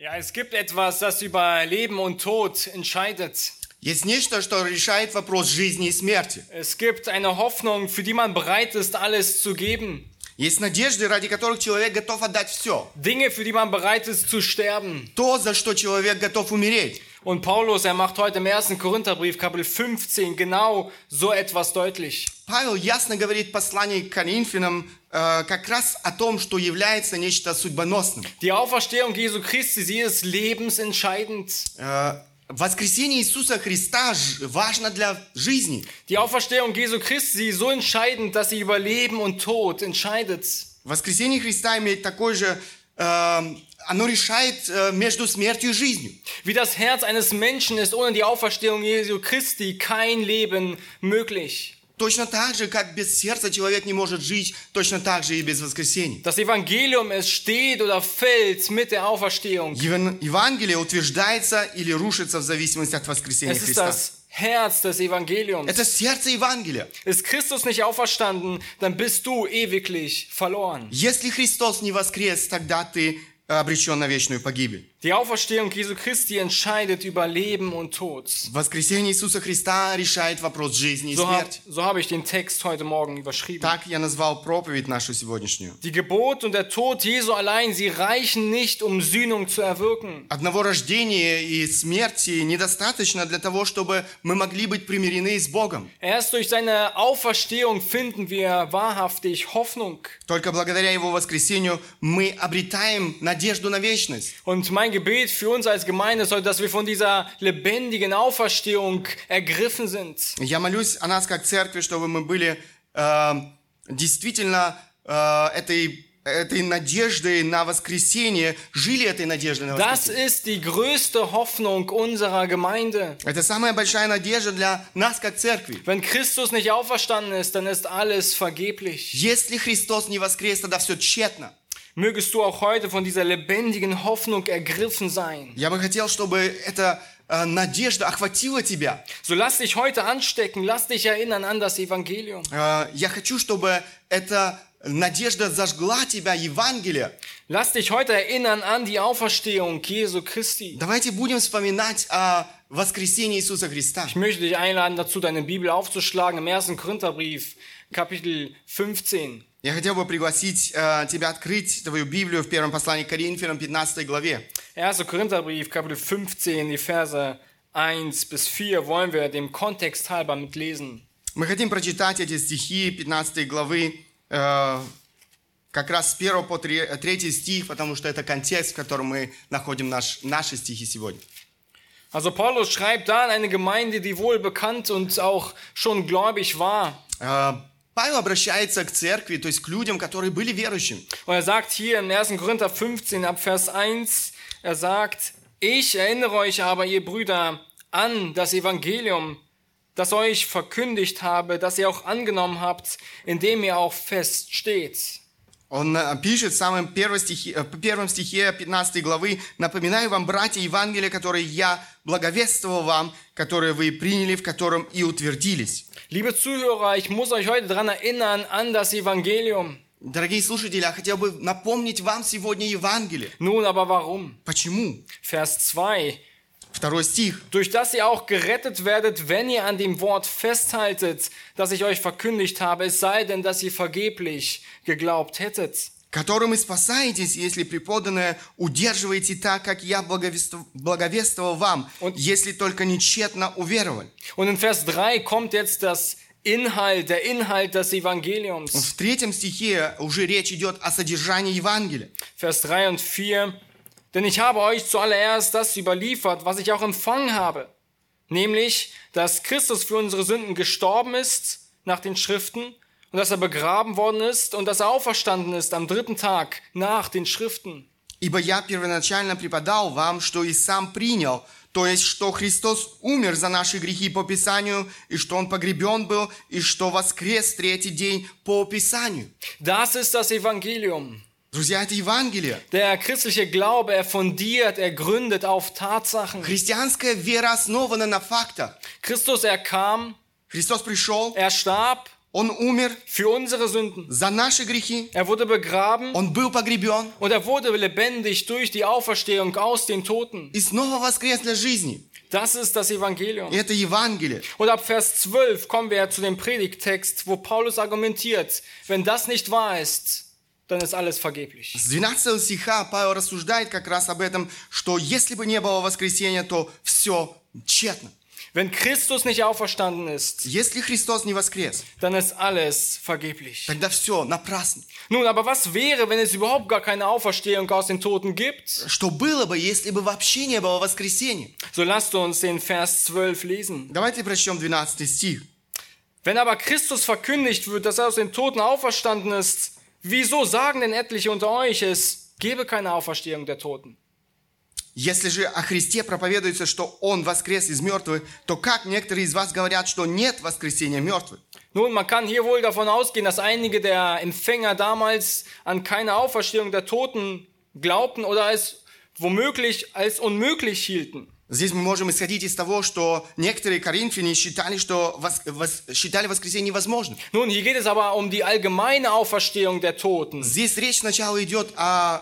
Ja, es gibt etwas, das über Leben und Tod entscheidet. Есть нечто, что решает вопрос жизни и смерти. Es gibt eine Hoffnung, für die man bereit ist, alles zu geben. Есть надежды, ради которых человек готов отдать все. Dinge, für die man bereit ist zu sterben. То, за что человек готов умереть. Und Paulus, er macht heute im ersten Korintherbrief, Kapitel 15, genau so etwas deutlich. Павел ясно говорит в послании к Коринфянам э, как раз о том, что является нечто судьбоносным. Die Auferstehung Jesu Christi, sie ist lebensentscheidend. Э, воскресение Иисуса Христа ж- важно для жизни. Die Auferstehung Jesu Christi, sie ist so entscheidend, dass sie über Leben und Tod entscheidet. Воскресение Христа имеет такой же... э, оно решает э, между смертью и жизнью. Wie das Herz eines Menschen ist ohne die Auferstehung Jesu Christi kein Leben möglich. Точно так же, как без сердца человек не может жить, точно так же и без воскресения. Das Evangelium, es steht oder fällt mit der Auferstehung. Евангелие утверждается или рушится в зависимости от воскресения Es ist Христа. das Herz des Evangeliums. Это сердце Евангелия. Ist Christus nicht auferstanden, dann bist du ewiglich verloren. Если Христос не воскрес, тогда ты обречен на вечную погибель. Die Auferstehung Jesu Christi entscheidet über Leben und Tod. Воскресение Иисуса Христа решает вопрос жизни и So, hab, смерти. so habe ich den Text heute Morgen überschrieben. Так я назвал проповедь нашу сегодняшнюю. Die Geburt und der Tod Jesu allein, sie reichen nicht, um Sühnung zu erwirken. Одного рождения и смерти недостаточно для того, чтобы мы могли быть примирены с Богом. Erst durch seine Auferstehung finden wir wahrhaftig Hoffnung. Только благодаря Его воскресению мы обретаем надежду на вечность. Und mein Gebet für uns als Gemeinde ist heute, dass wir von dieser lebendigen Auferstehung ergriffen sind. Я молюсь о нас как церкви, чтобы мы были э, действительно э, этой, этой надеждой на воскресение, жили этой надеждой на Das воскресение. ist die größte Hoffnung unserer Gemeinde. Это самая большая надежда для нас как церкви. Wenn Christus nicht auferstanden ist, dann ist alles vergeblich. Если Христос не воскрес, тогда все тщетно. Mögest du auch heute von dieser lebendigen Hoffnung ergriffen sein. Я бы хотел, чтобы эта э, надежда охватила тебя. So lass dich heute anstecken, lass dich erinnern an das Evangelium. Э, Я хочу, чтобы эта надежда зажгла тебя, Евангелие. Lass dich heute erinnern an die Auferstehung Jesu Christi. Давайте будем вспоминать о воскресении Иисуса Христа. Ich möchte dich einladen, dazu deine Bibel aufzuschlagen im ersten Korintherbrief, Kapitel 15. Я хотел бы пригласить э, тебя открыть твою Библию в первом послании к Коринфянам, 15 главе. 1. Korintherbrief, Kapitel 15, die Verse 1 bis 4 wollen wir dem Kontext halber mitlesen. Мы хотим прочитать эти стихи 15 главы, э, как раз с 1 по 3, 3 стих, потому что это контекст, в котором мы находим наш, наши стихи сегодня. Also Paulus schreibt da an eine Gemeinde, die wohl bekannt und auch schon gläubig war. Э, Павел обращается к церкви, то есть к людям, которые были верующими. Und er sagt hier im 1. Korinther 15 ab Vers 1, er sagt, ich erinnere euch aber, ihr Brüder, an das Evangelium, das euch verkündigt habe, das ihr auch angenommen habt, in dem ihr auch fest steht. Он э, пишет в самом первом стихе, э, первом стихе 15 главы, «Напоминаю вам, братья, Евангелие, которое я благовествовал вам, которое вы приняли, в котором и утвердились». Liebe Zuhörer, ich muss euch heute daran erinnern, an das Evangelium. Дорогие слушатели, я хотел бы напомнить вам сегодня Евангелие. Nun aber warum? Почему? Vers 2. Второй стих. Durch das ihr auch gerettet werdet, wenn ihr an dem Wort festhaltet, das ich euch verkündigt habe, es sei denn, dass ihr vergeblich geglaubt hättet. которым и спасаетесь, если преподанное удерживаете так, как я благовествовал, благовествовал вам, Und- если только нечетно уверовали. Und in Vers 3 kommt jetzt das Inhalt, der Inhalt des Evangeliums. В третьем стихе уже речь идет о содержании Евангелия. Vers 3 und 4. Denn ich habe euch zuallererst das überliefert, was ich auch empfangen habe. Nämlich, dass Christus für unsere Sünden gestorben ist nach den Schriften und dass er begraben worden ist und dass er auferstanden ist am dritten Tag nach den Schriften. Ибо я первоначально преподал вам, что и сам принял, то есть, что Христос умер за наши грехи по Писанию, и что Он погребен был, и что воскрес в третий день по Писанию. Das ist das Evangelium. Друзья, это Евангелие. Der christliche Glaube, er fundiert, er gründet auf Tatsachen. Христианская вера основана на фактах. Christus, er kam, Христос пришел, er starb, Он умер für unsere Sünden. за наши грехи. Er wurde begraben Он был погребен und er wurde lebendig durch die Auferstehung aus den Toten. и снова воскрес для жизни. Das ist das Evangelium. И это Евангелие. Und ab Vers 12 kommen wir zu dem Predigttext, wo Paulus argumentiert, wenn das nicht wahr ist, dann ist alles vergeblich. С 12 стиха Павел рассуждает как раз об этом, что если бы не было воскресения, то все тщетно. Wenn Christus nicht auferstanden ist, Если Христос не воскрес, dann ist alles vergeblich. тогда все напрасно. Nun, aber was wäre, wenn es überhaupt gar keine Auferstehung aus den Toten gibt? Что было бы, если бы вообще не было воскресения? So lasst uns den Vers 12 lesen. Давайте прочтем 12 стих. Wenn aber Christus verkündigt wird, dass er aus den Toten auferstanden ist, wieso sagen denn etliche unter euch, es gebe keine Auferstehung der Toten? Если же о Христе проповедуется, что Он воскрес из мертвых, то как некоторые из вас говорят, что нет воскресения мертвых? Nun, man kann hier wohl davon ausgehen, dass einige der Empfänger damals an keine Auferstehung der Toten glaubten oder es womöglich als unmöglich hielten. Здесь мы можем исходить из того, что некоторые коринфяне считали, что вос- вос- считали воскресение невозможным. Nun, hier geht es aber um die allgemeine Auferstehung der Toten. Здесь речь сначала идет о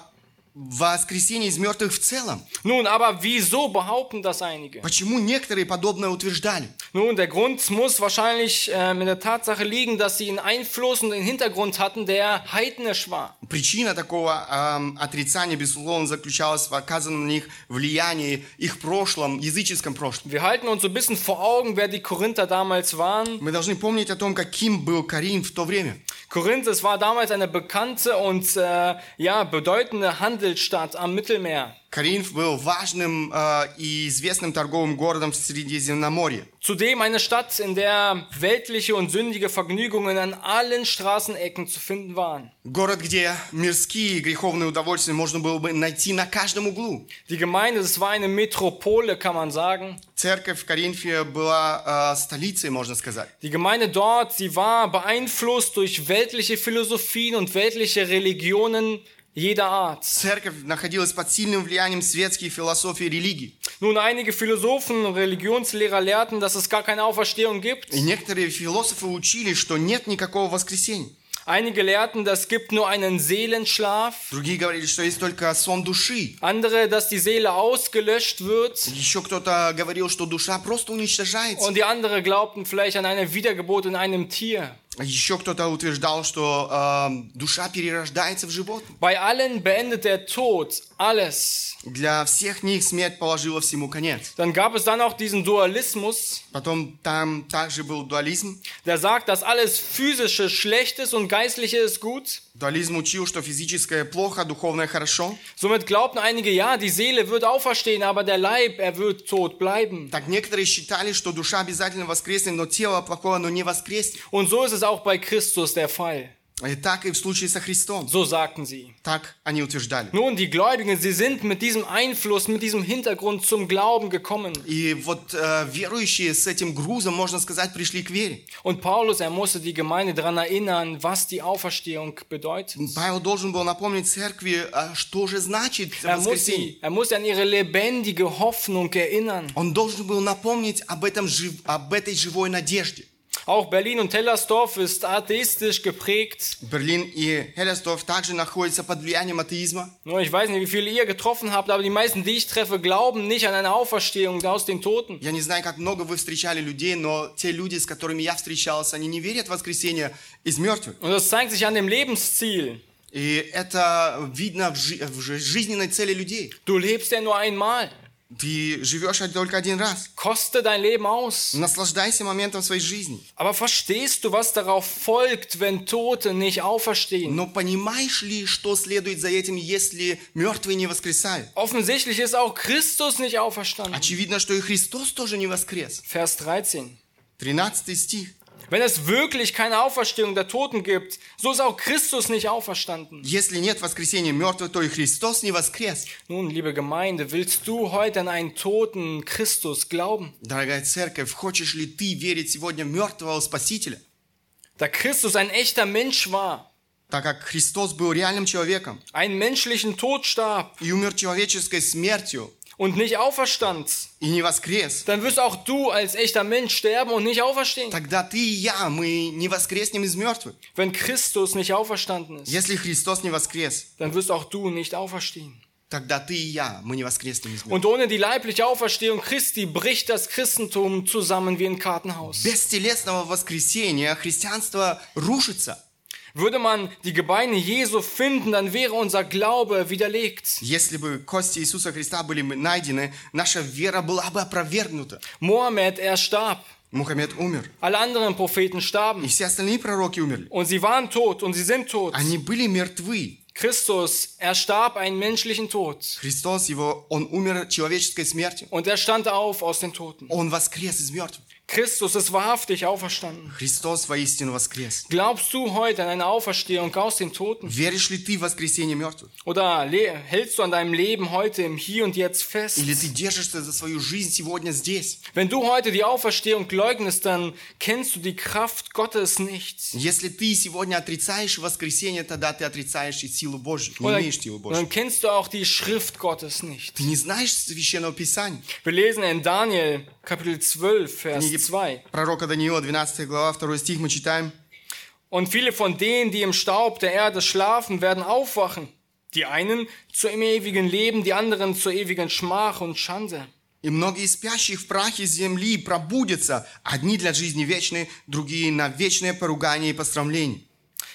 воскресении из мертвых в целом. Nun, aber wieso behaupten das einige? Почему некоторые подобное утверждали? Nun, der Grund muss wahrscheinlich ähm, in der Tatsache liegen, dass sie einen Einfluss und einen Hintergrund hatten, der heidnisch war. Причина такого эм, отрицания, безусловно, заключалась в оказанном на них влиянии, их прошлом, языческом прошлом. Wir halten uns so ein bisschen vor Augen, wer die Korinther damals waren. Мы должны помнить о том, каким был Коринф в то время. Korinth, es war damals eine bekannte und äh, ja, bedeutende Handelsstadt am Mittelmeer. Коринф был важным э, и известным торговым городом в Средиземноморье. Zudem eine Stadt, in der weltliche und sündige Vergnügungen an allen Straßenecken zu finden waren. Город, где мирские и греховные удовольствия можно было бы найти на каждом углу. Die Gemeinde, das war eine Metropole, kann man sagen. Церковь в Коринфе была э, столицей, можно сказать. Die Gemeinde dort, sie war beeinflusst durch weltliche Philosophien und weltliche Religionen jeder Art. Церковь находилась под сильным влиянием светских философий и религий. Nun, einige Philosophen und Religionslehrer lehrten, dass es gar keine Auferstehung gibt. И некоторые философы учили, что нет никакого воскресения. Einige lehrten, dass es gibt nur einen Seelenschlaf. Другие говорили, что есть только сон души. Andere, dass die Seele ausgelöscht wird. Еще кто-то говорил, что душа просто уничтожается. Und die andere glaubten vielleicht an eine Wiedergeburt in einem Tier. Еще кто-то утверждал, что э, душа перерождается в животное. Bei allen beendet der Tod alles. Для всех них смерть положила всему конец. Dann gab es dann auch diesen Dualismus, Потом там также был дуализм. der sagt, dass alles physische schlecht ist und geistliche ist gut. Дуализм учил, что физическое плохо, духовное хорошо. Somit glaubten einige, ja, die Seele wird auferstehen, aber der Leib, er wird tot bleiben. Так некоторые считали, что душа обязательно воскреснет, но тело плохое, оно не воскреснет. Und so ist es auch bei Christus der Fall. И так и в случае со Христом. So sagten sie. Так они утверждали. Nun, die Gläubigen, sie sind mit diesem Einfluss, mit diesem Hintergrund zum Glauben gekommen. И вот э, верующие с этим грузом, можно сказать, пришли к вере. Und Paulus, er musste die Gemeinde daran erinnern, was die Auferstehung bedeutet. Павел должен был напомнить церкви, а что же значит Er muss, воскресение. sie, er muss sie an ihre lebendige Hoffnung erinnern. Он должен был напомнить об, этом, жив- об этой живой надежде. Auch Berlin und Hellersdorf ist atheistisch geprägt. Берлин и Хеллерсдорф также находятся под влиянием атеизма. Nur Ich weiß nicht, wie viele ihr getroffen habt, aber die meisten, die ich treffe, glauben nicht an eine Auferstehung aus den Toten. Я не знаю, как много вы встречали людей, но те люди, с которыми я встречался, они не верят в воскресение из мертвых. Und das zeigt sich an dem Lebensziel. И это видно в, жи- в жи- жизненной цели людей. Du lebst ja nur einmal. Ты живешь только один раз. Koste dein Leben aus. Наслаждайся моментом своей жизни. Aber verstehst du, was darauf folgt, wenn Tote nicht auferstehen? Но понимаешь ли, что следует за этим, если мертвые не воскресают? Offensichtlich ist auch Christus nicht auferstanden. Очевидно, что и Христос тоже не воскрес. Vers 13. 13 стих. Wenn es wirklich keine Auferstehung der Toten gibt, so ist auch Christus nicht auferstanden. Если нет воскресения мертвых, то и Христос не воскрес. Nun, liebe Gemeinde, willst du heute an einen toten Christus glauben? Дорогая церковь, хочешь ли ты верить сегодня в мертвого Спасителя? Da Christus ein echter Mensch war, Так как Христос был реальным человеком einen menschlichen Tod starb и умер человеческой смертью, und nicht auferstand, и не воскрес, dann wirst auch du als echter Mensch sterben und nicht auferstehen. тогда ты и я, мы не воскреснем из мертвых. Wenn Christus nicht auferstanden ist, Если Христос не воскрес, dann wirst auch du nicht auferstehen. тогда ты и я, мы не воскреснем из мертвых. Und ohne die leibliche Auferstehung Christi bricht das Christentum zusammen wie ein Kartenhaus. Без телесного воскресения христианство рушится. Würde man die Gebeine Jesu finden, dann wäre unser Glaube widerlegt. Если бы кости Иисуса Христа были бы найдены, наша вера была бы опровергнута. Mohammed, er starb. Мухаммед умер, Alle anderen Propheten и starben. все остальные пророки умерли. Und sie waren tot und sie sind tot. Они были мертвы. Christus, er starb einen menschlichen Tod. Христос, его, он умер человеческой смертью. Und er stand auf aus den Toten. Он воскрес из мертвых. Christus ist wahrhaftig auferstanden. Христос воистину воскрес. Glaubst du heute an eine Auferstehung aus den Toten? Веришь ли ты в воскресение мертвых? Oder le- hältst du an deinem Leben heute im Hier und Jetzt fest? Или ты держишься за свою жизнь сегодня здесь? Wenn du heute die Auferstehung leugnest, dann kennst du die Kraft Gottes nicht. Если ты сегодня отрицаешь воскресение, тогда ты отрицаешь и силу Божью, не Oder, имеешь силу und Божью. dann kennst du auch die Schrift Gottes nicht. Ты не знаешь Священного Писания. Wir lesen in Daniel Kapitel 12, Vers Книги 2. пророка Даниила, 12 глава, 2 стих мы читаем. Und viele von denen, die im Staub der Erde schlafen, werden aufwachen. Die einen zu im ewigen Leben, die anderen zur ewigen Schmach und Schande. И многие спящих в прахе земли пробудятся, одни для жизни вечной, другие на вечное поругание и посрамление.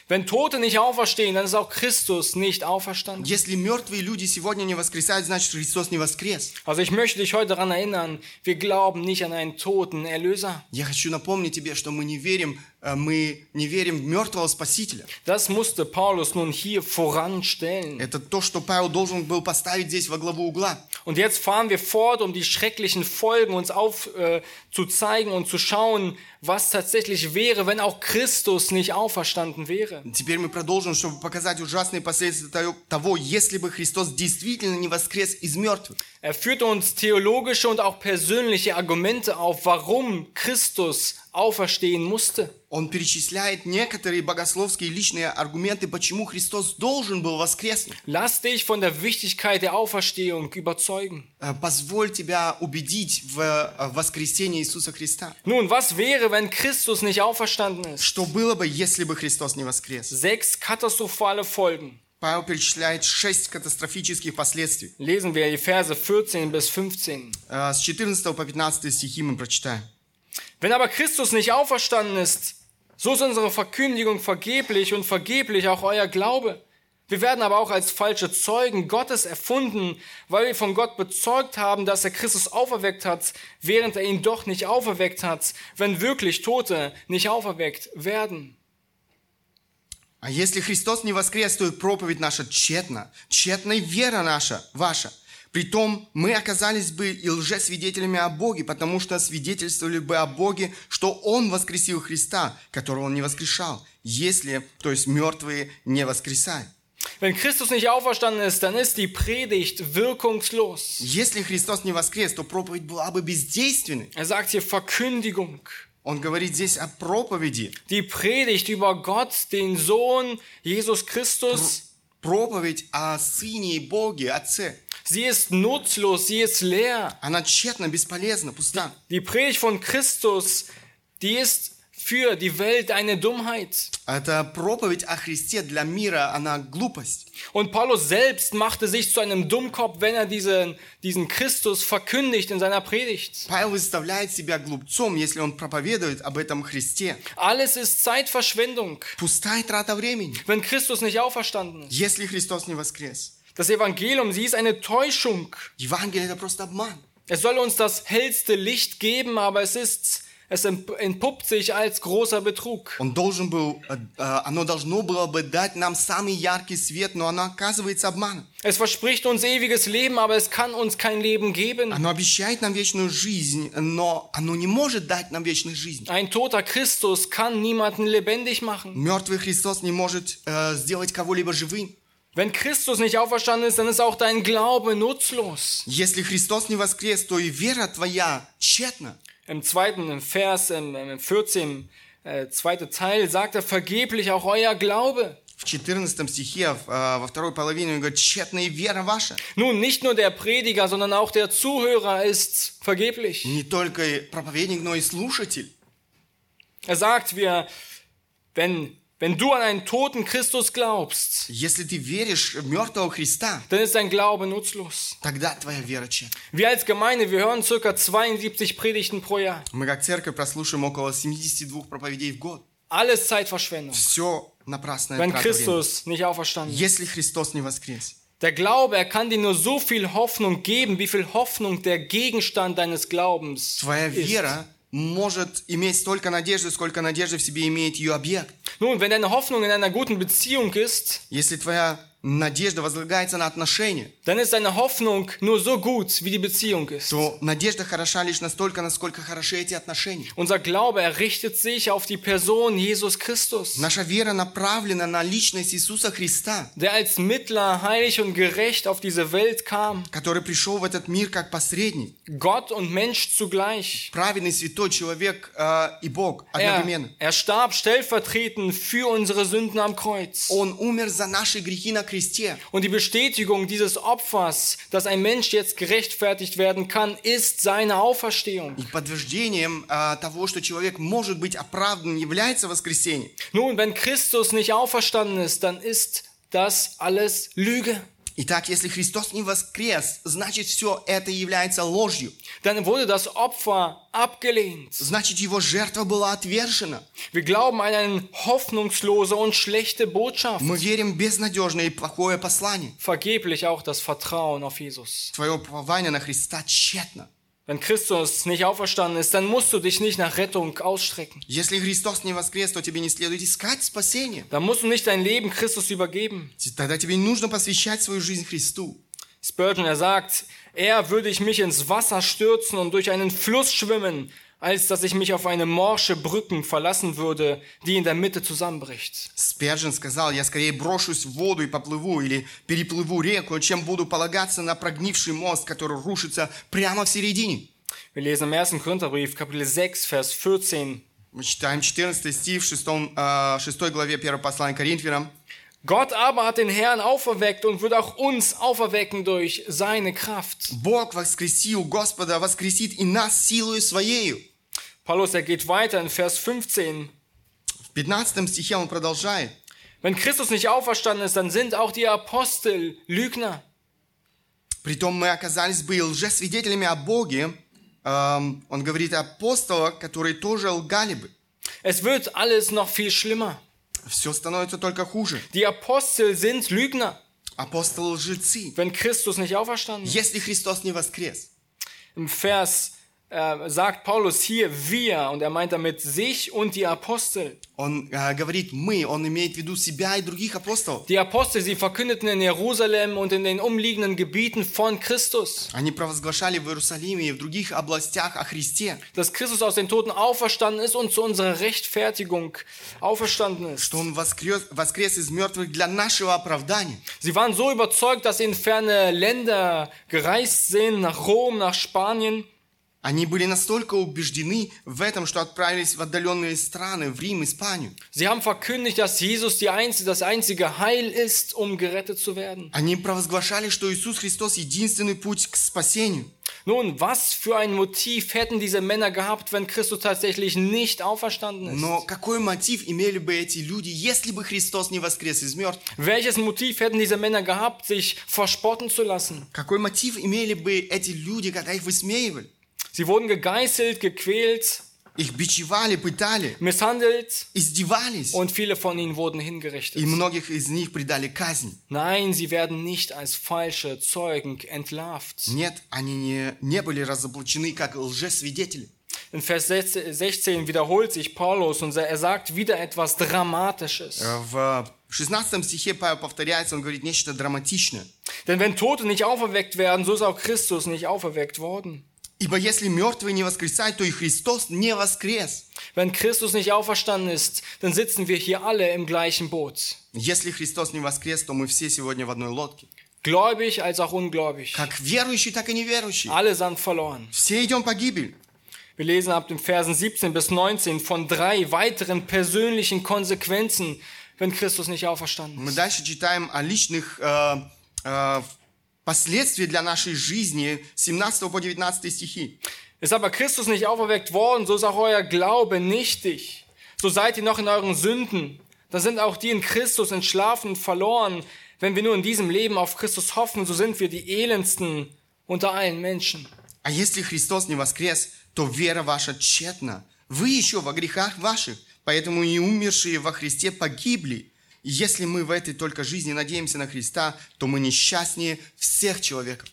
Wenn Tote nicht auferstehen, dann ist auch Christus nicht auferstanden. Если мертвые люди сегодня не воскресают, значит Христос не воскрес. Also ich möchte dich heute daran erinnern, wir glauben nicht an einen toten Erlöser. Я хочу напомнить тебе, что мы не верим, э, мы не верим в мертвого Спасителя. Das musste Paulus nun hier voranstellen. Это то, что Павел должен был поставить здесь во главу угла. Und jetzt fahren wir fort, um die schrecklichen Folgen uns auf, äh, zu zeigen und zu schauen, was tatsächlich wäre, wenn auch Christus nicht auferstanden wäre. Теперь мы продолжим, чтобы показать ужасные последствия того- того, если бы Христос действительно не воскрес из мертвых. Er führt uns theologische und auch persönliche Argumente auf, warum Christus auferstehen musste. Он перечисляет некоторые богословские личные аргументы, почему Христос должен был воскреснуть. Lass dich von der Wichtigkeit der Auferstehung überzeugen. Э, Позволь тебя убедить в э, воскресении Иисуса Христа. Nun, was wäre, wenn Christus nicht auferstanden ist? Что было бы, если бы Христос не воскрес? Sechs katastrophale Folgen. Павел перечисляет шесть катастрофических последствий. Lesen wir die Verse 14 bis 15. Э, С 14 по 15 стихи мы прочитаем. Wenn aber Christus nicht auferstanden ist, so ist unsere Verkündigung vergeblich und vergeblich auch euer Glaube. Wir werden aber auch als falsche Zeugen Gottes erfunden, weil wir von Gott bezeugt haben, dass er Christus auferweckt hat, während er ihn doch nicht auferweckt hat, wenn wirklich Tote nicht auferweckt werden. А если Христос не воскрес, то и проповедь наша тщетна, тщетна и вера наша, ваша. Притом мы оказались бы и лжесвидетелями о Боге, потому что свидетельствовали бы о Боге, что Он воскресил Христа, которого Он не воскрешал, если, то есть мертвые, не воскресают. Wenn Christus nicht auferstanden ist, dann ist die Predigt wirkungslos. Если Христос не воскрес, то проповедь была бы бездейственной. Er sagt hier Verkündigung. Он говорит здесь о проповеди. Die Predigt über Gott, den Sohn Jesus Christus, Проповедь о Сыне и Боге, Отце. sie ist nutzlos, sie ist leer. Она тщетна, бесполезна, пуста. Die Predigt von Christus, die ist für die Welt eine Dummheit. Это проповедь о Христе для мира, она глупость. Und Paulus selbst machte sich zu einem Dummkopf, wenn er diesen, diesen Christus verkündigt in seiner Predigt. Павел выставляет себя глупцом, если он проповедует об этом Христе. Alles ist Zeitverschwendung, Пустая трата времени, wenn Christus nicht auferstanden ist. если Христос не воскрес. Das Evangelium, sie ist eine Täuschung. Евангелие – это просто обман. Es soll uns das hellste Licht geben, aber es ist, es entpuppt sich als großer Betrug. Он должен был, э, э, оно должно было бы дать нам самый яркий свет, но оно оказывается обманом. Es verspricht uns ewiges Leben, aber es kann uns kein Leben geben. Оно обещает нам вечную жизнь, но оно не может дать нам вечную жизнь. Ein toter Christus kann niemanden lebendig machen. Мертвый Христос не может э, сделать кого-либо живым. Wenn Christus nicht auferstanden ist, dann ist auch dein Glaube nutzlos. Если Христос не воскрес, то и вера твоя тщетна. Im zweiten Vers, im, im 14, äh, zweite Teil, sagt er, vergeblich auch euer Glaube. В 14 стихе, в, э, во второй половине, он говорит, тщетная вера ваша. Nun, nicht nur der Prediger, sondern auch der Zuhörer ist vergeblich. Не только проповедник, но и слушатель. Er sagt, wir, wenn, wenn du an einen toten Christus glaubst, Если ты веришь в мертвого Христа, dann ist dein Glaube nutzlos. тогда твоя вера тщетна. Wir als Gemeinde, wir hören circa 72 Predigten pro Jahr. Мы как церковь прослушаем около 72 проповедей в год. Alles Zeitverschwendung, Все напрасное wenn трата времени. Christus nicht auferstanden ist. Если Христос не воскрес. Der Glaube, er kann dir nur so viel Hoffnung geben, wie viel Hoffnung der Gegenstand deines Glaubens Твоя ist. вера может иметь столько надежды, сколько надежды в себе имеет ее объект. Nun, wenn deine Hoffnung in einer guten Beziehung ist, Если твоя надежда возлагается на отношения, dann ist deine Hoffnung nur so gut, wie die Beziehung ist. то надежда хороша лишь настолько, насколько хороши эти отношения. Unser Glaube, er richtet sich auf die Person Jesus Christus, Наша вера направлена на личность Иисуса Христа, der als Mittler heilig und gerecht auf diese Welt kam. который пришел в этот мир как посредник, Gott und Mensch zugleich. праведный святой человек э, и Бог Er, одновременно. er starb stellvertretend für unsere Sünden am Kreuz. Он умер за наши грехи на кресте. Und die Bestätigung dieses Opfers, dass ein Mensch jetzt gerechtfertigt werden kann, ist seine Auferstehung. И подтверждением э, того, что человек может быть оправдан, является воскресение. Nun, wenn Christus nicht auferstanden ist, dann ist das alles Lüge. Итак, если Христос не воскрес, значит все это является ложью. Dann wurde das Opfer abgelehnt. Значит, его жертва была отвержена. Wir glauben an eine hoffnungslose und schlechte Botschaft. Мы верим в безнадежное и плохое послание. Vergeblich auch das Vertrauen auf Jesus. Твое упование на Христа тщетно. Wenn Christus nicht auferstanden ist, dann musst du dich nicht nach Rettung ausstrecken. Если Христос не воскрес, то тебе не следует искать спасения. Dann musst du nicht dein Leben Christus übergeben. Тогда тебе не нужно посвящать свою жизнь Христу. Spurgeon, er sagt, eher würde ich mich ins Wasser stürzen und durch einen Fluss schwimmen, als dass ich mich auf eine morsche Brücken verlassen würde, die in der Mitte zusammenbricht. Спержин сказал, я скорее брошусь в воду и поплыву, или переплыву реку, чем буду полагаться на прогнивший мост, который рушится прямо в середине. Wir lesen im 1. Korintherbrief, Kapitel 6, Vers 14. Мы читаем 14 стих в 6, э, 6 главе 1 послания Коринфянам. Gott aber hat den Herrn auferweckt und wird auch uns auferwecken durch seine Kraft. Бог воскресил Господа, воскресит и нас силою Своею. Paulus, er geht weiter in Vers 15. В 15 стихе он продолжает. Wenn Christus nicht auferstanden ist, dann sind auch die Apostel Lügner. Притом мы оказались бы и лжесвидетелями о Боге. Эм, он говорит о апостолах, которые тоже лгали бы. Es wird alles noch viel schlimmer. Все становится только хуже. Die Apostel sind Lügner, Апостолы лжецы. wenn Christus nicht auferstanden ist. Если Христос не воскрес. Im Vers äh, sagt Paulus hier wir und er meint damit sich und die Apostel. Он э, говорит мы, он имеет в виду себя и других апостолов. Die Apostel, sie verkündeten in Jerusalem und in den umliegenden Gebieten von Christus, Они провозглашали в Иерусалиме и в других областях о Христе, dass Christus aus den Toten auferstanden ist und zu unserer Rechtfertigung auferstanden ist. что Он воскрес, воскрес из мертвых для нашего оправдания. Sie waren so überzeugt, dass sie in ferne Länder gereist sind, nach Rom, nach Spanien. Они были настолько убеждены в этом, что отправились в отдаленные страны, в Рим, Испанию. Sie haben verkündigt, dass Jesus die einzige, das einzige Heil ist, um gerettet zu werden. Они провозглашали, что Иисус Христос единственный путь к спасению. Nun, was für ein Motiv hätten diese Männer gehabt, wenn Christus tatsächlich nicht auferstanden ist? Но какой мотив имели бы эти люди, если бы Христос не воскрес из мертвых? Welches Motiv hätten diese Männer gehabt, sich verspotten zu lassen? Какой мотив имели бы эти люди, когда их высмеивали? Sie wurden gegeißelt, gequält, Их бичевали, пытали, misshandelt издевались. und viele von ihnen wurden hingerichtet. И многих из них предали казни. Nein, sie werden nicht als falsche Zeugen entlarvt. Нет, они не, не были разоблачены как лжесвидетели. In Vers 16 wiederholt sich Paulus und er sagt wieder etwas Dramatisches. Э, В 16 стихе Павел повторяется, он говорит нечто драматичное. Denn wenn Tote nicht auferweckt werden, so ist auch Christus nicht auferweckt worden. Ибо если мертвые не воскресают, то и Христос не воскрес. Wenn Christus nicht auferstanden ist, dann sitzen wir hier alle im gleichen Boot. Если Христос не воскрес, то мы все сегодня в одной лодке. Gläubig als auch ungläubig. Как верующие, так и неверующие. Allesamt verloren. Все идем погибель. Wir lesen ab den Versen 17 bis 19 von drei weiteren persönlichen Konsequenzen wenn Christus nicht auferstanden Мы ist. дальше читаем о личных э, э, последствиях для нашей жизни 17 по 19 стихи. Ist aber Christus nicht auferweckt worden, so ist auch euer Glaube nichtig. So seid ihr noch in euren Sünden. Da sind auch die in Christus entschlafen und verloren. Wenn wir nur in diesem Leben auf Christus hoffen, so sind wir die elendsten unter allen Menschen. А если Христос не воскрес, то вера ваша тщетна. Вы еще во грехах ваших, поэтому и умершие во Христе погибли. И если мы в этой только жизни надеемся на Христа, то мы несчастнее всех человеков.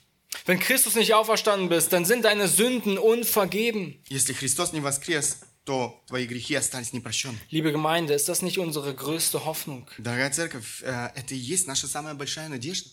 Wenn Christus nicht auferstanden bist, dann sind deine Sünden unvergeben. Если Христос не воскрес, то твои грехи остались непрощенными. Liebe Gemeinde, ist das nicht unsere größte Hoffnung? Дорогая церковь, э, это и есть наша самая большая надежда.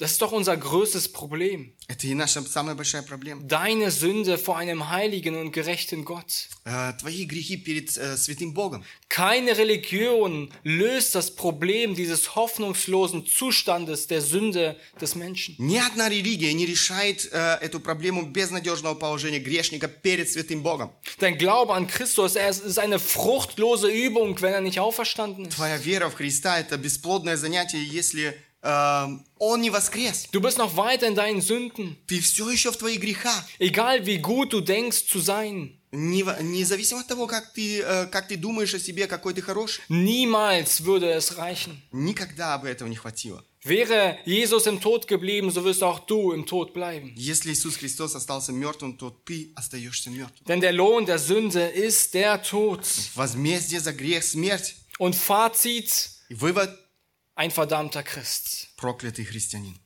Das ist doch unser größtes Problem. Это и наша самая большая проблема. Deine Sünde vor einem heiligen und gerechten Gott. Э, Твои грехи перед э, святым Богом. Keine Religion löst das Problem dieses hoffnungslosen Zustandes der Sünde des Menschen. Ни одна религия не решает э, эту проблему безнадежного положения грешника перед святым Богом. Dein Glaube an Christus er ist eine fruchtlose Übung, wenn er nicht auferstanden ist. Твоя вера в Христа – это бесплодное занятие, если э, Он не воскрес. Du bist noch weiter in deinen Sünden, Ты все еще в твоих грехах. egal wie gut du denkst zu sein. Не- Независимо от того, как ты, э, как ты думаешь о себе, какой ты хороший. Niemals würde es reichen. Никогда бы этого не хватило. Wäre Jesus im Tod geblieben, so wirst auch du im Tod bleiben. Если Иисус Христос остался мертвым, то ты остаешься мертвым. Denn der Lohn der Sünde ist der Tod. Возмездие за грех – смерть. Und Fazit, И вывод ein verdammter Christ. – проклятый христианин.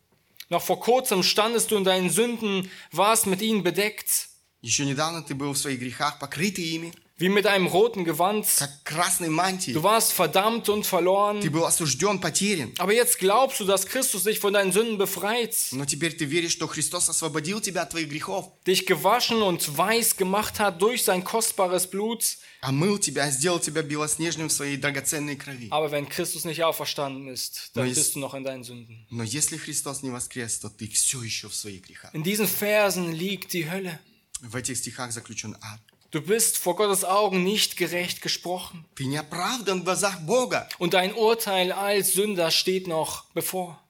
Noch vor kurzem standest du in deinen Sünden, warst mit ihnen bedeckt, Еще недавно ты был в своих грехах, покрытый ими, wie mit einem roten Gewand. как красной мантией. Du warst verdammt und Ты verloren. был осужден, потерян. Aber jetzt glaubst du, dass Christus dich von deinen Sünden befreit, Но теперь ты веришь, что Христос освободил тебя от твоих грехов, dich gewaschen und weiß gemacht hat durch sein kostbares Blut. омыл тебя, сделал тебя белоснежным в своей драгоценной крови. Aber wenn Christus nicht auferstanden ist, dann Но есть- bist du noch in deinen Sünden. Но если Христос не воскрес, то ты все еще в своих грехах. In diesen Versen liegt die Hölle. В этих стихах заключен ад. Du bist vor Gottes Augen nicht gerecht gesprochen. Und dein Urteil als Sünder steht noch bevor.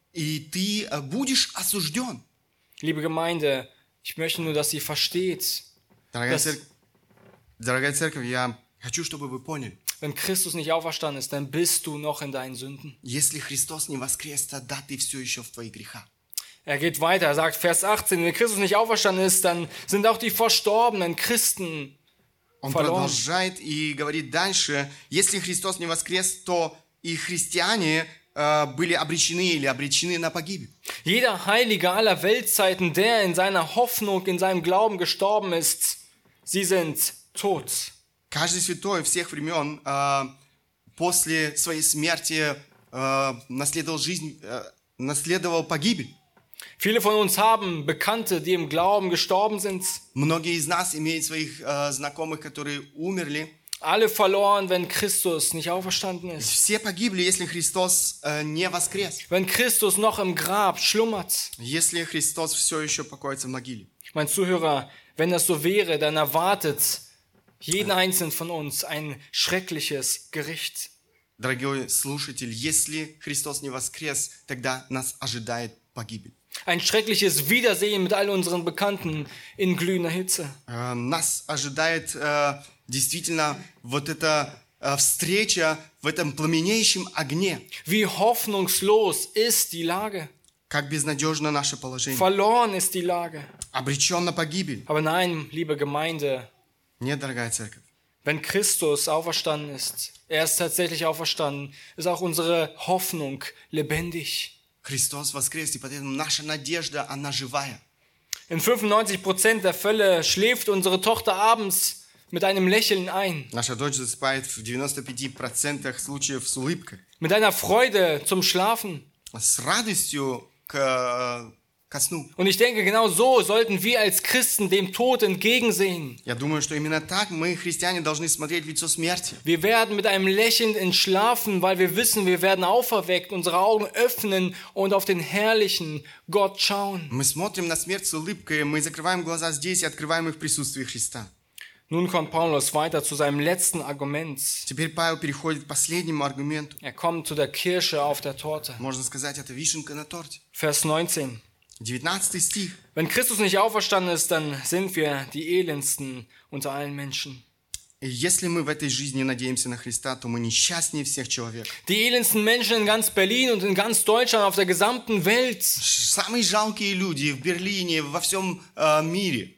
Liebe Gemeinde, ich möchte nur, dass ihr versteht. dass, Wenn Christus nicht auferstanden ist, dann bist du noch in deinen Sünden. Er geht weiter, er sagt Vers 18, wenn Christus nicht auferstanden ist, dann sind auch die verstorbenen Christen Он verloren. продолжает и говорит дальше, если Христос не воскрес, то и христиане э, были обречены или обречены на погибель. Jeder Heilige aller Weltzeiten, der in seiner Hoffnung, in seinem Glauben gestorben ist, sie sind tot. Каждый святой всех времен э, после своей смерти э, наследовал жизнь, наследовал погибель. Viele von uns haben Bekannte, die im Glauben gestorben sind. Многие из нас имеют своих э, знакомых, которые умерли. Alle verloren, wenn Christus nicht auferstanden ist. Все погибли, если Христос э, не воскрес. Wenn Christus noch im Grab schlummert. Если Христос все еще покоится в могиле. Mein Zuhörer, wenn das so wäre, dann erwartet jeden einzelnen von uns ein schreckliches Gericht. Дорогой слушатель, если Христос не воскрес, тогда нас ожидает погибель. Ein schreckliches Wiedersehen mit all unseren Bekannten in glühender Hitze. Э, Нас ожидает э, действительно вот эта э, встреча в этом пламенеющем огне. Wie hoffnungslos ist die Lage. Как безнадежно наше положение. Verloren ist die Lage. Обречен на погибель. Aber nein, liebe Gemeinde, Нет, дорогая церковь. wenn Christus auferstanden ist, er ist tatsächlich auferstanden, ist auch unsere Hoffnung lebendig. Христос воскрес, и поэтому наша надежда, она живая. In 95% der Fälle schläft unsere Tochter abends mit einem Lächeln ein, Наша дочь засыпает в 95% случаев с улыбкой, mit einer Freude zum Schlafen. с радостью к, э, ко сну. Und ich denke, genau so sollten wir als Christen dem Tod entgegensehen. Я думаю, что именно так мы, христиане, должны смотреть в лицо смерти. Wir werden mit einem Lächeln entschlafen, weil wir wissen, wir werden auferweckt, unsere Augen öffnen und auf den herrlichen Gott schauen. Мы смотрим на смерть с улыбкой, мы закрываем глаза здесь и открываем их в присутствии Христа. Nun kommt Paulus weiter zu seinem letzten Argument. Теперь Павел переходит к последнему аргументу. Er kommt zu der Kirsche auf der Torte. Можно сказать, это вишенка на торте. Vers 19. 19 стих. Wenn Christus nicht auferstanden ist, dann sind wir die elendsten unter allen Menschen. И если мы в этой жизни надеемся на Христа, то мы несчастнее всех человек. Die elendsten Menschen in ganz Berlin und in ganz Deutschland, auf der gesamten Welt. Самые жалкие люди в Берлине, во всем э, мире.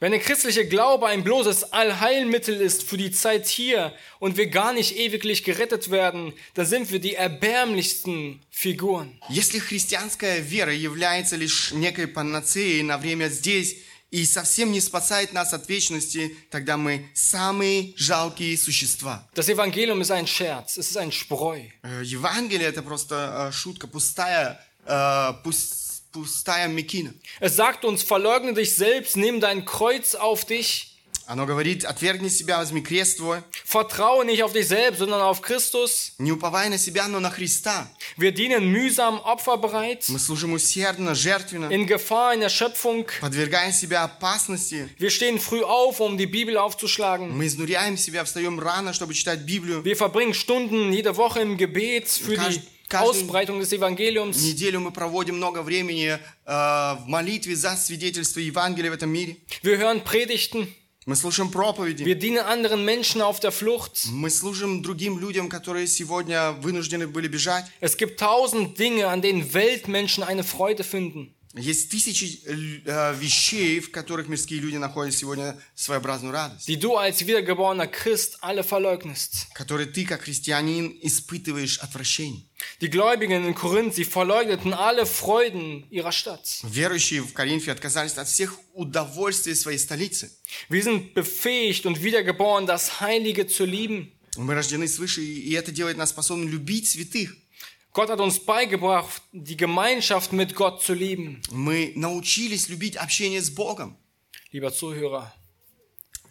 Wenn der christliche Glaube ein bloßes Allheilmittel ist für die Zeit hier und wir gar nicht ewiglich gerettet werden, dann sind wir die erbärmlichsten Figuren. Если христианская вера является лишь некой панацеей на время здесь и совсем не спасает нас от вечности, тогда мы самые жалкие существа. Das Evangelium ist ein Scherz, es ist ein Spreu. Э, Евангелие это просто э, шутка, пустая, э, пус- пустая мекина. Es sagt uns, verleugne dich selbst, nimm dein Kreuz auf dich, Оно говорит, отвергни себя, возьми крест твой, vertraue nicht auf dich selbst, sondern auf Christus. не уповай на себя, но на Христа. Wir dienen mühsam, opferbereit, Мы служим усердно, жертвенно, in Gefahr in der Schöpfung. подвергаем себя опасности. Wir stehen früh auf, um die Bibel aufzuschlagen. Мы изнуряем себя, встаем рано, чтобы читать Библию. Wir verbringen Stunden jede Woche im Gebet für die Кажд- каждый- Ausbreitung des Evangeliums. Неделю мы проводим много времени э, в молитве за свидетельство Евангелия в этом мире. Wir hören Predigten. Мы слушаем проповеди. Wir dienen anderen Menschen auf der Flucht. Мы служим другим людям, которые сегодня вынуждены были бежать. Es gibt tausend Dinge, an denen Weltmenschen eine Freude finden. Есть тысячи э, вещей, в которых мирские люди находят сегодня своеобразную радость, die du als wiedergeborener Christ alle verleugnest. которые ты, как христианин, испытываешь отвращение. Die Gläubigen in Korinth, sie verleugneten alle Freuden ihrer Stadt. Верующие в Коринфе отказались от всех удовольствий своей столицы. Wir sind befähigt und wiedergeboren, das Heilige zu lieben. Мы рождены свыше, и это делает нас способными любить святых. Gott hat uns beigebracht, die Gemeinschaft mit Gott zu lieben. Мы научились любить общение с Богом. Lieber Zuhörer,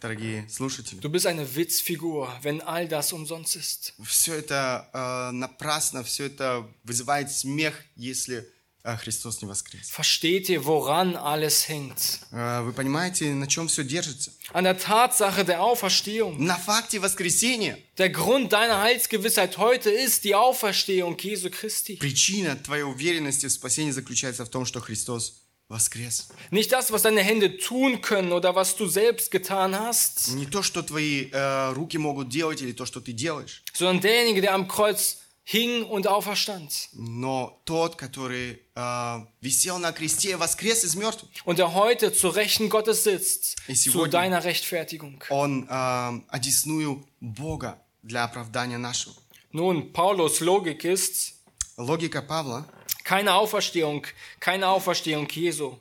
Дорогие слушатели, du bist eine Witzfigur, wenn all das umsonst ist. все это э, напрасно, все это вызывает смех, если э, Христос не воскрес. Versteht ihr, woran alles hängt? Э, вы понимаете, на чем все держится? An der Tatsache der Auferstehung. На факте воскресения. Der Grund deiner Heilsgewissheit heute ist die Auferstehung Jesu Christi. Причина твоей уверенности в спасении заключается в том, что Христос воскрес. Nicht das, was deine Hände tun können oder was du selbst getan hast, Не то, что твои э, руки могут делать или то, что ты делаешь, sondern derjenige, der am Kreuz hing und auferstand. но тот, который э, висел на кресте, воскрес из мертвых. Und der heute zu Rechten Gottes sitzt, И zu сегодня- deiner Rechtfertigung. Он э, одесную Бога для оправдания нашего. Nun, Paulus Logik ist, Логика Павла keine Auferstehung, keine Auferstehung Jesu.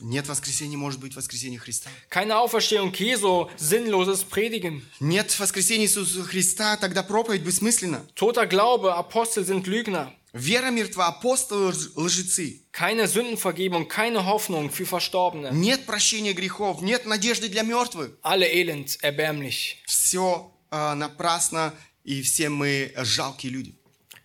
Нет воскресения, может быть воскресение Христа. Keine Auferstehung Jesu, sinnloses Predigen. Нет воскресения Иисуса Христа, тогда проповедь бессмысленна. Toter Glaube, Apostel sind Lügner. Вера мертва, апостолы лж- лжецы. Keine Sündenvergebung, keine Hoffnung für Verstorbene. Нет прощения грехов, нет надежды для мертвых. Alle elend, erbärmlich. Все э, напрасно, и все мы жалкие люди.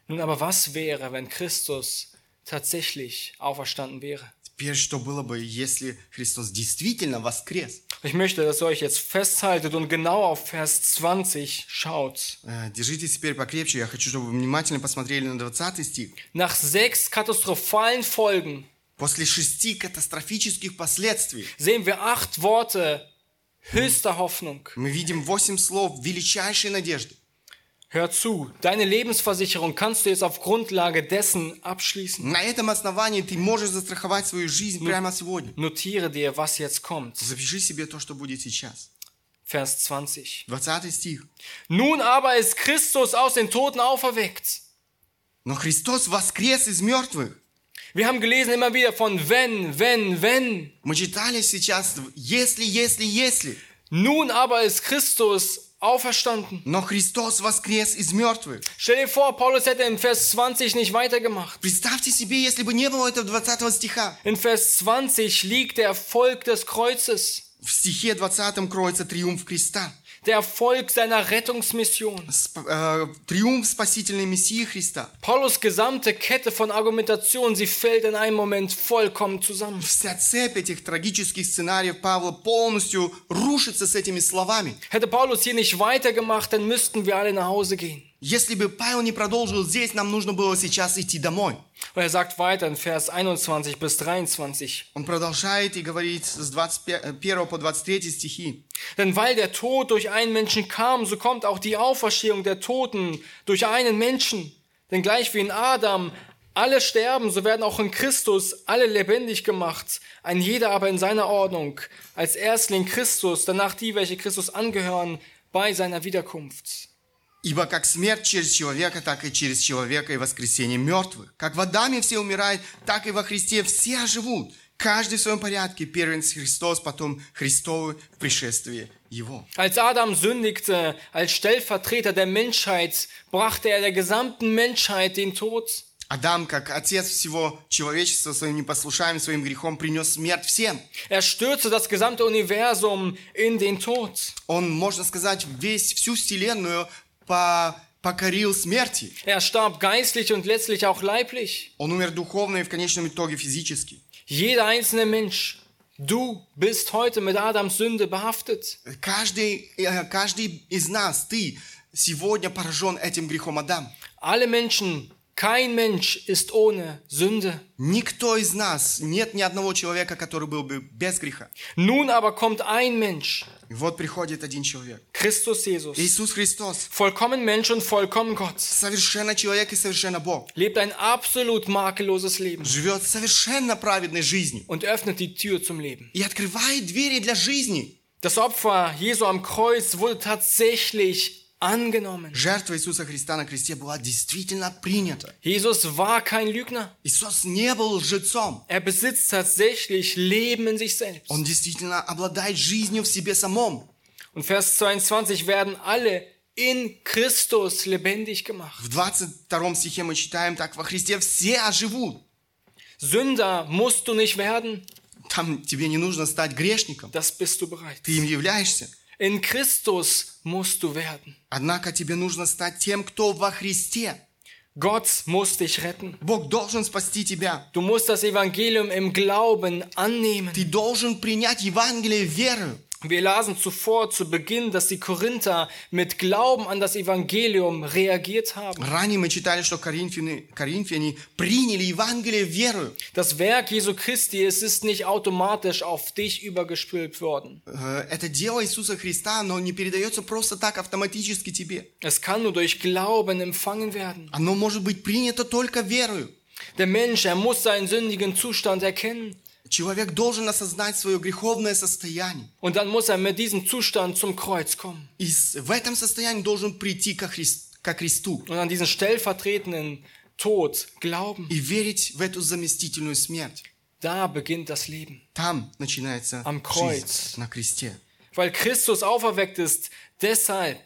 Nun aber was wäre, wenn Christus tatsächlich auferstanden wäre? Теперь что было бы, если Христос действительно воскрес? Ich möchte, dass ihr euch jetzt festhaltet und genau auf Vers 20 schaut. Э, Держитесь теперь покрепче. Я хочу, чтобы вы внимательно посмотрели на 20 стих. Nach sechs katastrophalen Folgen После шести катастрофических последствий sehen wir acht Worte höchster Hoffnung. мы видим восемь слов величайшей надежды. Hör zu, deine Lebensversicherung kannst du jetzt auf Grundlage dessen abschließen. На этом основании ты можешь застраховать свою жизнь прямо сегодня. Notiere dir, was jetzt kommt. Запиши себе то, что будет сейчас. Vers 20. 20 стих. Nun aber ist Christus aus den Toten auferweckt. Но Христос воскрес из мертвых. Wir haben gelesen immer wieder von wenn, wenn, wenn. Мы читали сейчас, если, если, если. Nun aber ist Christus auferstanden. Но Христос воскрес из мертвых. Stell dir vor, Paulus hätte im Vers 20 nicht weitergemacht. Представьте себе, если бы не было этого 20 стиха. In Vers 20 liegt der Erfolg des Kreuzes. В стихе 20 кроется триумф креста. der Erfolg seiner Rettungsmission. Сп- э, триумф спасительной Мессии Христа. Paulus gesamte Kette von Argumentation, sie fällt in einem Moment vollkommen zusammen. Вся цепь этих трагических сценариев Павла полностью рушится с этими словами. Hätte Paulus hier nicht weitergemacht, dann müssten wir alle nach Hause gehen. Если бы Павел не продолжил здесь, нам нужно было сейчас идти домой. Und er sagt weiter in Vers 21 bis 23. Он продолжает и говорит с 21 по 23 стихи. Denn weil der Tod durch einen Menschen kam, so kommt auch die Auferstehung der Toten durch einen Menschen. Denn gleich wie in Adam alle sterben, so werden auch in Christus alle lebendig gemacht, ein jeder aber in seiner Ordnung, als Erstling Christus, danach die, welche Christus angehören, bei seiner Wiederkunft. Ибо как смерть через человека, так и через человека и воскресение мертвых. Как в Адаме все умирают, так и во Христе все живут. Каждый в своем порядке. Первенец Христос, потом Христовы в пришествии Его. Als Adam sündigte, als Stellvertreter der Menschheit, brachte er der gesamten Menschheit den Tod. Адам, как отец всего человечества, своим непослушанием, своим грехом принес смерть всем. Er stürzte das gesamte Universum in den Tod. Он, можно сказать, весь, всю вселенную по- покорил смерти. Er starb geistlich und letztlich auch leiblich. Он умер духовно и в конечном итоге физически. Jeder einzelne Mensch, du bist heute mit Adams Sünde behaftet. Каждый, э, каждый из нас, ты, сегодня поражен этим грехом Адам. Alle Menschen, kein Mensch ist ohne Sünde. Никто из нас, нет ни одного человека, который был бы без греха. Nun aber kommt ein Mensch, И вот приходит один человек. Christus Jesus, Иисус Христос, vollkommen Mensch und vollkommen Gott, совершенно человек и совершенно Бог. lebt ein absolut makelloses Leben Живет совершенно праведной жизнью. und öffnet die Tür zum Leben. И открывает двери для жизни. Das Opfer Jesu am Kreuz wurde tatsächlich angenommen. Жертва Иисуса Христа на кресте была действительно принята. Jesus war kein Lügner. Иисус не был лжецом. Er besitzt tatsächlich Leben in sich selbst. Он действительно обладает жизнью в себе самом. Und Vers 22 werden alle in Christus lebendig gemacht. В 22 стихе мы читаем, так во Христе все оживут. Sünder musst du nicht werden, Там тебе не нужно стать грешником. das bist du bereits. Ты им являешься. In Christus musst du werden. Однако тебе нужно стать тем, кто во Христе. Gott muss dich retten. Бог должен спасти тебя. Du musst das Evangelium im Glauben annehmen. Ты должен принять Евангелие верою. Wir lasen zuvor zu Beginn, dass die Korinther mit Glauben an das Evangelium reagiert haben. Ранее мы читали, что коринфяне, коринфяне приняли Евангелие верою. Das Werk Jesu Christi, es ist nicht automatisch auf dich übergespült worden. Э, Это дело Иисуса Христа, но не передается просто так автоматически тебе. Es kann nur durch Glauben empfangen werden. Оно может быть принято только верою. Der Mensch, er muss seinen sündigen Zustand erkennen. Человек должен осознать свое греховное состояние. Und dann muss er mit diesem Zustand zum Kreuz kommen. И в этом состоянии должен прийти ко, Хрис- ко Христу Und an diesen stellvertretenden Tod glauben. и верить в эту заместительную смерть. Da beginnt das Leben. Там начинается Am жизнь Kreuz. на кресте. Weil Christus auferweckt ist, deshalb,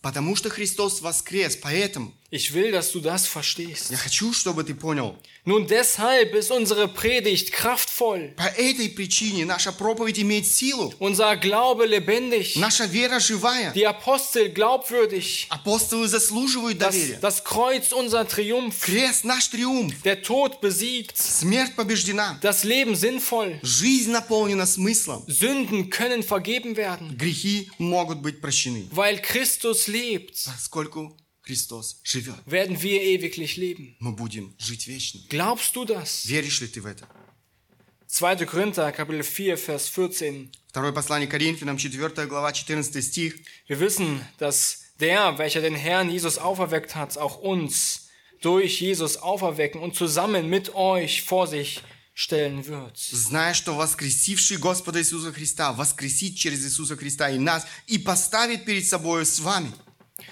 Потому что Христос воскрес, поэтому ich will, dass du das verstehst. я хочу, чтобы ты понял. Nun deshalb ist unsere Predigt kraftvoll, По этой причине наша проповедь имеет силу. unser Glaube lebendig, Наша вера живая. die Apostel glaubwürdig, Апостолы заслуживают das, доверия. das Kreuz unser Triumph, Крест наш триумф. der Tod besiegt, Смерть побеждена. das Leben sinnvoll, Жизнь наполнена смыслом. Sünden können vergeben werden, Грехи могут быть прощены. weil Christus lebt, Поскольку Христос живет. werden wir ewiglich leben. Мы будем жить вечно. Glaubst du das? Веришь ли ты в это? 2. Korinther, Kapitel 4, Vers 14. Второе послание Коринфянам, 4 глава, 14 стих. Wir wissen, dass der, welcher den Herrn Jesus auferweckt hat, auch uns durch Jesus auferwecken und zusammen mit euch vor sich stellen wird. Зная, что воскресивший Господа Иисуса Христа воскресит через Иисуса Христа и нас и поставит перед собой с вами.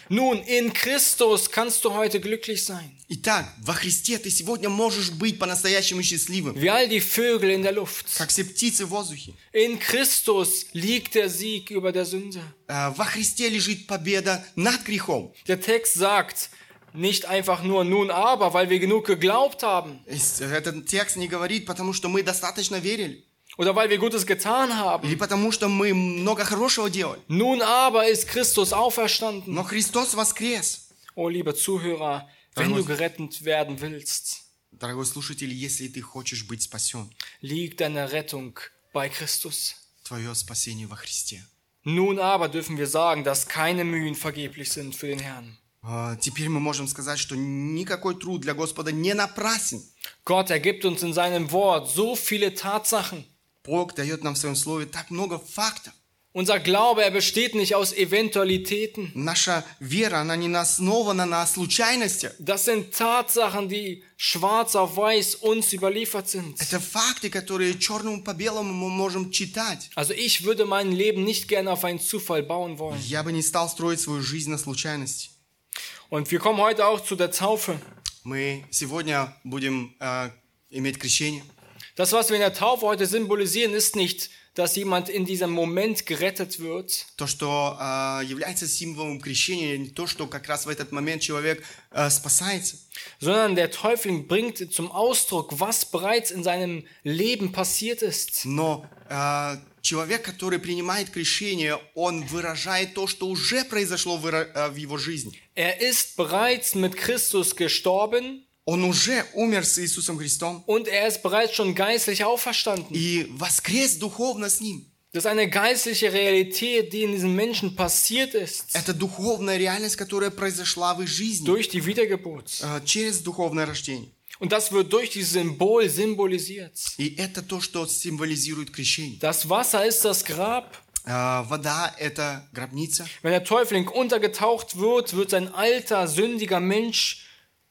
Nun, in Christus kannst du heute glücklich sein. Итак, во Христе ты сегодня можешь быть по-настоящему счастливым, Wie all die Vögel in der Luft. как все птицы в воздухе. In Christus liegt der Sieg über der Sünde. Э, Во Христе лежит победа над грехом. Der Text sagt nicht einfach nur nun aber, weil wir genug geglaubt haben. Ist- Этот текст не говорит, потому что мы достаточно верили. oder weil wir Gutes getan haben. или потому что мы много хорошего делали. Nun aber ist Christus auferstanden. Но Христос воскрес. Oh, liebe Zuhörer, wenn du gerettet werden willst, Дорогой слушатель, если ты хочешь быть спасен, liegt deine Rettung bei Christus. твое спасение во Христе. Nun aber dürfen wir sagen, dass keine Mühen vergeblich sind für den Herrn. А, Теперь мы можем сказать, что никакой труд для Господа не напрасен. Gott ergibt uns in seinem Wort so viele Tatsachen. Бог дает нам в своем слове так много фактов. Unser Glaube, er besteht nicht aus Eventualitäten. Наша вера, она не основана на случайностях. Das sind Tatsachen, die schwarz auf weiß uns überliefert sind. Это факты, которые черному по белому мы можем читать. Also ich würde mein Leben nicht gerne auf einen Zufall bauen wollen. Я бы не стал строить свою жизнь на случайности. Und wir kommen heute auch zu der Taufe. Мы сегодня будем э, иметь крещение. Das, was wir in der Taufe heute symbolisieren, ist nicht, dass jemand in diesem Moment gerettet wird, То, что э, является символом крещения, не то, что как раз в этот момент человек э, спасается. sondern der Teufel bringt zum Ausdruck, was bereits in seinem Leben passiert ist. Но э, человек, который принимает крещение, он выражает то, что уже произошло в, выра- э, в его жизни. Er ist bereits mit Christus gestorben Он уже умер с Иисусом Христом und er ist bereits schon geistlich auferstanden. и воскрес духовно с Ним. Das ist eine geistliche Realität, die in diesem Menschen passiert ist Это духовная реальность, которая произошла в их жизни durch die Wiedergeburt. э, через духовное рождение. Und das wird durch dieses Symbol symbolisiert. И это то, что символизирует крещение. Das Wasser ist das Grab. Э, Вода – это гробница. Wenn der Täufling untergetaucht wird, wird sein alter, sündiger Mensch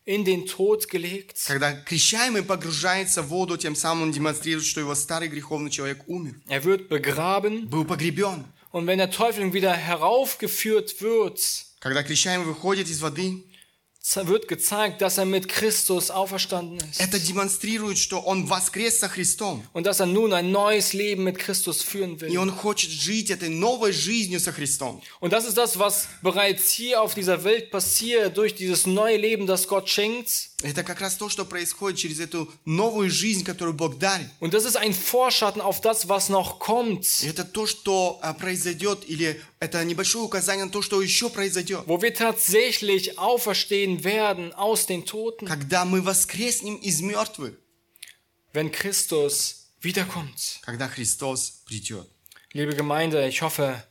in den Tod gelegt. Когда крещаемый погружается в воду, тем самым он демонстрирует, что его старый греховный человек умер, Er wird begraben. был погребен. Und wenn der Täufling wieder heraufgeführt wird, Когда крещаемый выходит из воды, ze- wird gezeigt, dass er mit Christus auferstanden ist. это демонстрирует, что он воскрес со Христом. Und dass er nun ein neues Leben mit Christus führen И will. он хочет жить этой новой жизнью со Христом. Und das ist das, was bereits hier auf dieser Welt passiert, durch dieses neue Leben, das Gott schenkt. Это как раз то, что происходит через эту новую жизнь, которую Бог дарит. Und das ist ein Vorschatten auf das, was noch kommt. Это то, что а, произойдет, или это небольшое указание на то, что еще произойдет. Wo wir tatsächlich auferstehen werden aus den Toten, Когда мы воскреснем из мертвых, wenn Christus wiederkommt. когда Христос придет. Liebe Gemeinde, ich hoffe,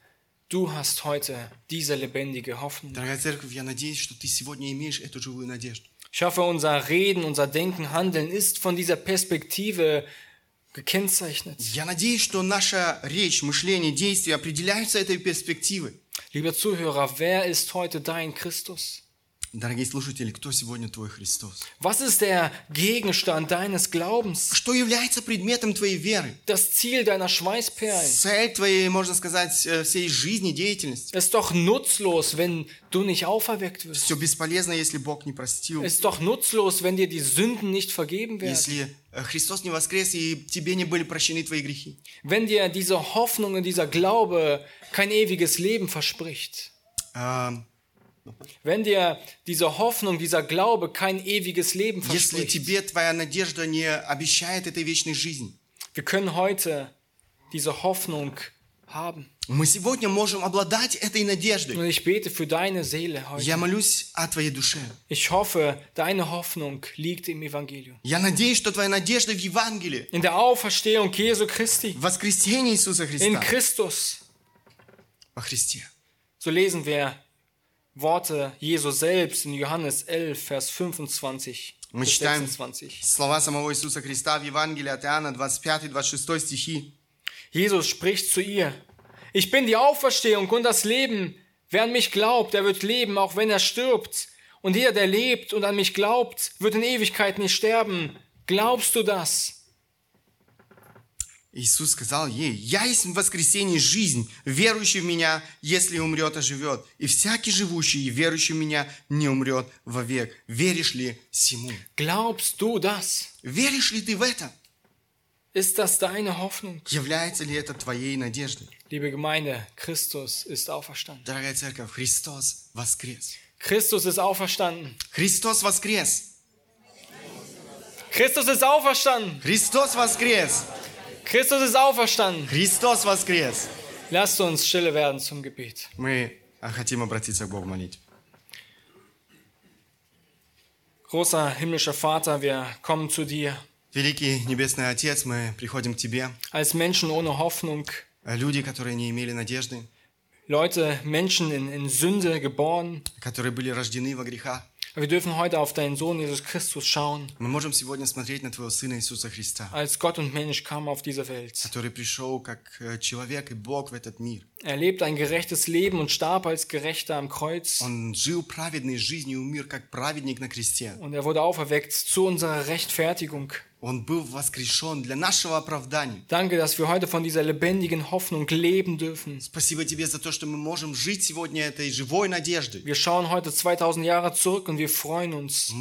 du hast heute diese lebendige Hoffnung. Дорогая церковь, я надеюсь, что ты сегодня имеешь эту живую надежду. Ich hoffe, unser Reden, unser Denken, Handeln ist von dieser Perspektive gekennzeichnet. Я надеюсь, что наша речь, мышление, действия определяются этой перспективой. Lieber Zuhörer, wer ist heute dein Christus? Дорогие слушатели, кто сегодня твой Христос? Was ist der Gegenstand deines Glaubens? Что является предметом твоей веры? Das Ziel deiner Schweißperlen? Цель твоей, можно сказать, э, всей жизни, деятельности. Ist doch nutzlos, wenn du nicht auferweckt wirst. Все бесполезно, если Бог не простил. Ist doch nutzlos, wenn dir die Sünden nicht vergeben werden. Если э, Христос не воскрес, и тебе не были прощены твои грехи. Wenn dir diese Hoffnung und dieser Glaube kein ewiges Leben verspricht. А, Wenn dir diese Hoffnung, dieser Glaube kein ewiges Leben Если verspricht. тебе твоя надежда не обещает этой вечной жизни. Wir können heute diese Hoffnung haben. Мы сегодня можем обладать этой надеждой. Und ich bete für deine Seele heute. Я молюсь о твоей душе. Ich hoffe, deine Hoffnung liegt im Evangelium. Я надеюсь, что твоя надежда в Евангелии, In der Auferstehung Jesu Christi. в воскресении Иисуса In Христа, Christus. во Христе. So lesen wir Worte Jesu selbst in Johannes 11, Vers 25 Мы bis читаем 26. слова самого Иисуса Христа в Евангелии от Иоанна, 25-26 стихи. Jesus spricht zu ihr, ich bin die Auferstehung und das Leben. Wer an mich glaubt, der wird leben, auch wenn er stirbt. Und jeder, der lebt und an mich glaubt, wird in Ewigkeit nicht sterben. Glaubst du das? Иисус сказал ей, «Я есть воскресение и жизнь. Верующий в Меня, если умрет, оживет. И всякий живущий и верующий в Меня не умрет вовек. Веришь ли сему?» Glaubst du das? Веришь ли ты в это? Ist das deine Hoffnung? Является ли это твоей надеждой? Liebe Gemeinde, Christus ist auferstanden. Дорогая церковь, Христос воскрес. Christus ist auferstanden. Христос воскрес. Christus ist auferstanden. Христос воскрес. Christus ist auferstanden. Христос воскрес! Lasst uns stille werden zum Gebet. Мы а, хотим обратиться к Богу молить. Großer himmlischer Vater, wir kommen zu dir Великий Небесный Отец, мы приходим к Тебе. als Menschen ohne Hoffnung, Э, Люди, которые не имели надежды, Leute, Menschen in, in Sünde geboren. которые были rождены во грехах. Aber wir dürfen heute auf deinen Sohn Jesus Christus schauen. Мы можем сегодня смотреть на Твоего Сына Иисуса Христа, Als Gott und Mensch kam er auf diese Welt. который пришел как э, человек и Бог в этот мир. Er lebte ein gerechtes Leben und starb als Gerechter am Kreuz. Он жил праведной жизнью и умер как праведник на кресте. Und er wurde auferweckt zu unserer Rechtfertigung. Danke, dass wir heute von dieser lebendigen Hoffnung leben dürfen. Wir schauen heute 2000 Jahre zurück und wir freuen uns.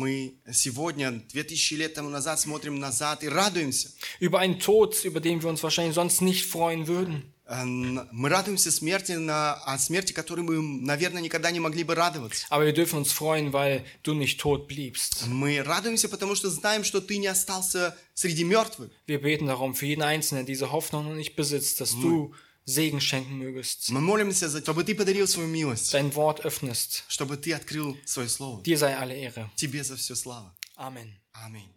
Über einen Tod, über den wir uns wahrscheinlich sonst nicht freuen würden. Э, Мы радуемся смерти, на, о смерти, которой мы, наверное, никогда не могли бы радоваться. Aber wir dürfen uns freuen, weil du nicht tot bliebst. Мы радуемся, потому что знаем, что Ты не остался среди мертвых. Wir beten darum für jeden Einzelnen, der diese Hoffnung noch nicht besitzt, dass du Segen schenken mögest, Мы молимся, за- чтобы Ты подарил свою милость, dein Wort öffnest. чтобы Ты открыл Свое Слово. Dir sei alle Ehre. Тебе за все слава. Amen. Аминь.